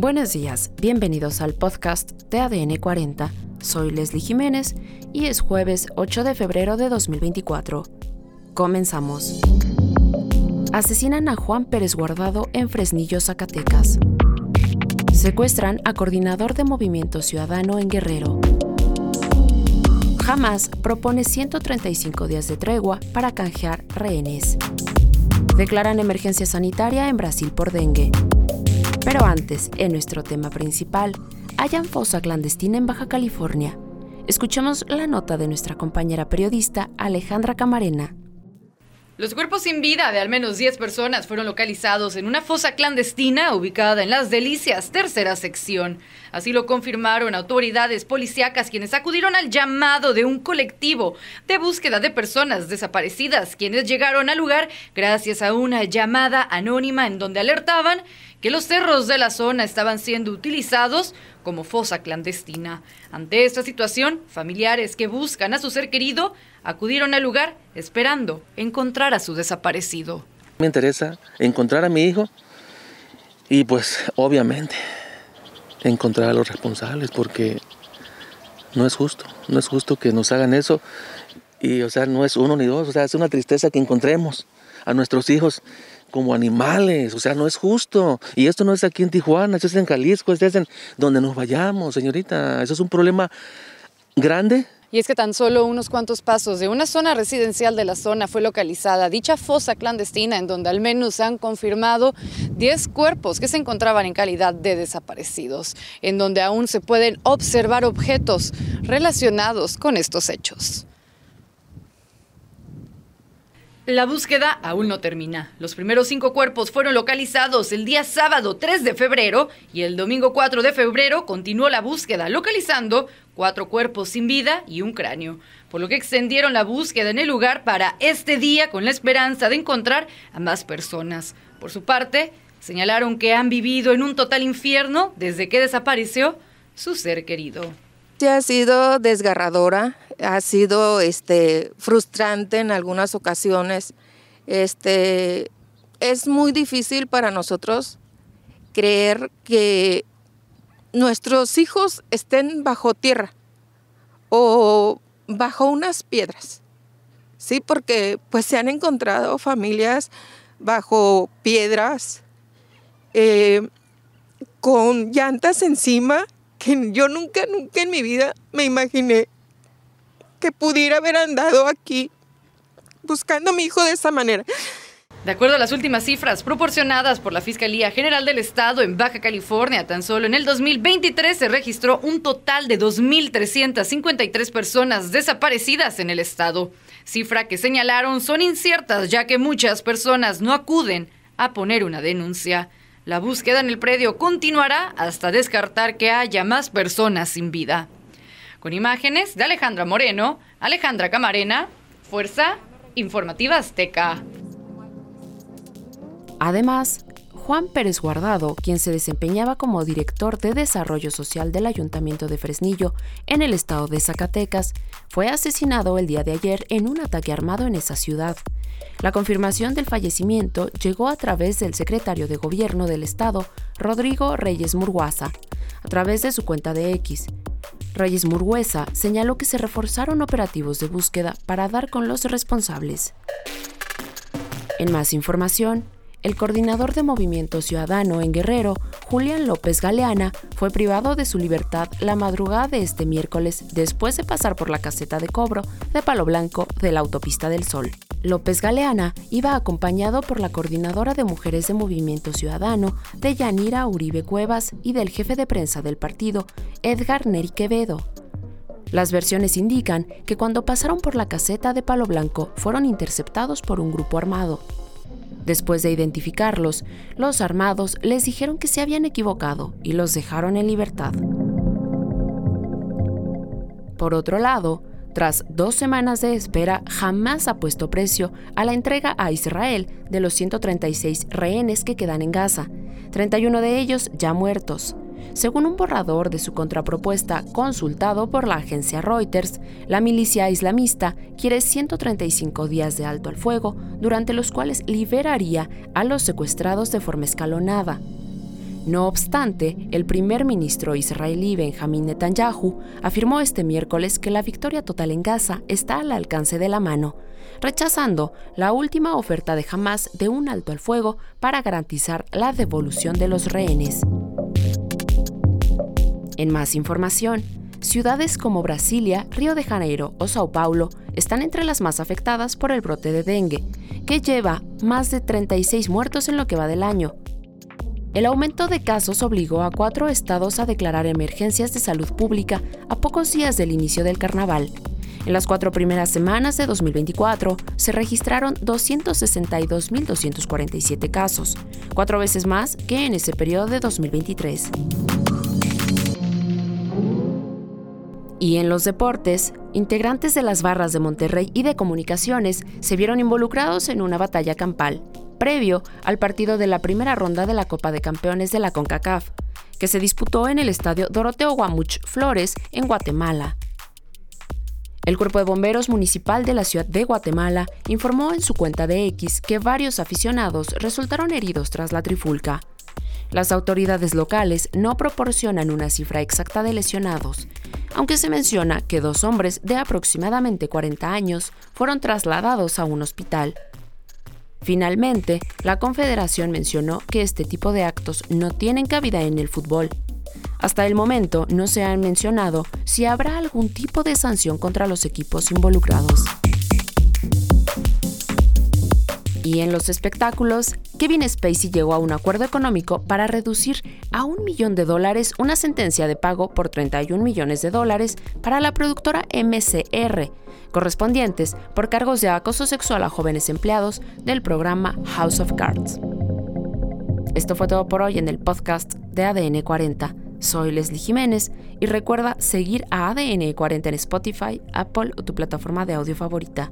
Buenos días, bienvenidos al podcast de ADN 40. Soy Leslie Jiménez y es jueves 8 de febrero de 2024. Comenzamos. Asesinan a Juan Pérez Guardado en Fresnillo, Zacatecas. Secuestran a coordinador de Movimiento Ciudadano en Guerrero. Hamas propone 135 días de tregua para canjear rehenes. Declaran emergencia sanitaria en Brasil por dengue. Pero antes, en nuestro tema principal, hayan fosa clandestina en Baja California. Escuchamos la nota de nuestra compañera periodista Alejandra Camarena. Los cuerpos sin vida de al menos 10 personas fueron localizados en una fosa clandestina ubicada en Las Delicias, tercera sección. Así lo confirmaron autoridades policíacas quienes acudieron al llamado de un colectivo de búsqueda de personas desaparecidas, quienes llegaron al lugar gracias a una llamada anónima en donde alertaban que los cerros de la zona estaban siendo utilizados como fosa clandestina. Ante esta situación, familiares que buscan a su ser querido acudieron al lugar esperando encontrar a su desaparecido. Me interesa encontrar a mi hijo y pues obviamente encontrar a los responsables porque no es justo, no es justo que nos hagan eso y o sea, no es uno ni dos, o sea, es una tristeza que encontremos a nuestros hijos como animales, o sea, no es justo. Y esto no es aquí en Tijuana, esto es en Jalisco, esto es en donde nos vayamos, señorita. Eso es un problema grande. Y es que tan solo unos cuantos pasos de una zona residencial de la zona fue localizada dicha fosa clandestina en donde al menos se han confirmado 10 cuerpos que se encontraban en calidad de desaparecidos, en donde aún se pueden observar objetos relacionados con estos hechos. La búsqueda aún no termina. Los primeros cinco cuerpos fueron localizados el día sábado 3 de febrero y el domingo 4 de febrero continuó la búsqueda, localizando cuatro cuerpos sin vida y un cráneo, por lo que extendieron la búsqueda en el lugar para este día con la esperanza de encontrar a más personas. Por su parte, señalaron que han vivido en un total infierno desde que desapareció su ser querido. Ha sido desgarradora, ha sido este, frustrante en algunas ocasiones. Este, es muy difícil para nosotros creer que nuestros hijos estén bajo tierra o bajo unas piedras. Sí, porque pues se han encontrado familias bajo piedras eh, con llantas encima que yo nunca, nunca en mi vida me imaginé que pudiera haber andado aquí buscando a mi hijo de esa manera. De acuerdo a las últimas cifras proporcionadas por la Fiscalía General del Estado en Baja California, tan solo en el 2023 se registró un total de 2.353 personas desaparecidas en el Estado. Cifra que señalaron son inciertas ya que muchas personas no acuden a poner una denuncia. La búsqueda en el predio continuará hasta descartar que haya más personas sin vida. Con imágenes de Alejandra Moreno, Alejandra Camarena, Fuerza Informativa Azteca. Además, Juan Pérez Guardado, quien se desempeñaba como director de Desarrollo Social del Ayuntamiento de Fresnillo en el estado de Zacatecas, fue asesinado el día de ayer en un ataque armado en esa ciudad. La confirmación del fallecimiento llegó a través del secretario de Gobierno del Estado, Rodrigo Reyes Murguasa, a través de su cuenta de X. Reyes Murguesa señaló que se reforzaron operativos de búsqueda para dar con los responsables. En más información, el coordinador de Movimiento Ciudadano en Guerrero, Julián López Galeana, fue privado de su libertad la madrugada de este miércoles después de pasar por la caseta de cobro de Palo Blanco de la Autopista del Sol. López Galeana iba acompañado por la coordinadora de mujeres de Movimiento Ciudadano, de Yanira Uribe Cuevas y del jefe de prensa del partido, Edgar Neri Quevedo. Las versiones indican que cuando pasaron por la caseta de Palo Blanco fueron interceptados por un grupo armado. Después de identificarlos, los armados les dijeron que se habían equivocado y los dejaron en libertad. Por otro lado, tras dos semanas de espera, jamás ha puesto precio a la entrega a Israel de los 136 rehenes que quedan en Gaza, 31 de ellos ya muertos. Según un borrador de su contrapropuesta consultado por la agencia Reuters, la milicia islamista quiere 135 días de alto al fuego, durante los cuales liberaría a los secuestrados de forma escalonada. No obstante, el primer ministro israelí Benjamin Netanyahu afirmó este miércoles que la victoria total en Gaza está al alcance de la mano, rechazando la última oferta de Hamas de un alto al fuego para garantizar la devolución de los rehenes. En más información, ciudades como Brasilia, Río de Janeiro o Sao Paulo están entre las más afectadas por el brote de dengue, que lleva más de 36 muertos en lo que va del año, el aumento de casos obligó a cuatro estados a declarar emergencias de salud pública a pocos días del inicio del carnaval. En las cuatro primeras semanas de 2024 se registraron 262.247 casos, cuatro veces más que en ese periodo de 2023. Y en los deportes, integrantes de las barras de Monterrey y de comunicaciones se vieron involucrados en una batalla campal previo al partido de la primera ronda de la Copa de Campeones de la CONCACAF, que se disputó en el estadio Doroteo Guamuch Flores, en Guatemala. El Cuerpo de Bomberos Municipal de la ciudad de Guatemala informó en su cuenta de X que varios aficionados resultaron heridos tras la trifulca. Las autoridades locales no proporcionan una cifra exacta de lesionados, aunque se menciona que dos hombres de aproximadamente 40 años fueron trasladados a un hospital. Finalmente, la Confederación mencionó que este tipo de actos no tienen cabida en el fútbol. Hasta el momento no se han mencionado si habrá algún tipo de sanción contra los equipos involucrados. Y en los espectáculos, Kevin Spacey llegó a un acuerdo económico para reducir a un millón de dólares una sentencia de pago por 31 millones de dólares para la productora MCR, correspondientes por cargos de acoso sexual a jóvenes empleados del programa House of Cards. Esto fue todo por hoy en el podcast de ADN 40. Soy Leslie Jiménez y recuerda seguir a ADN 40 en Spotify, Apple o tu plataforma de audio favorita.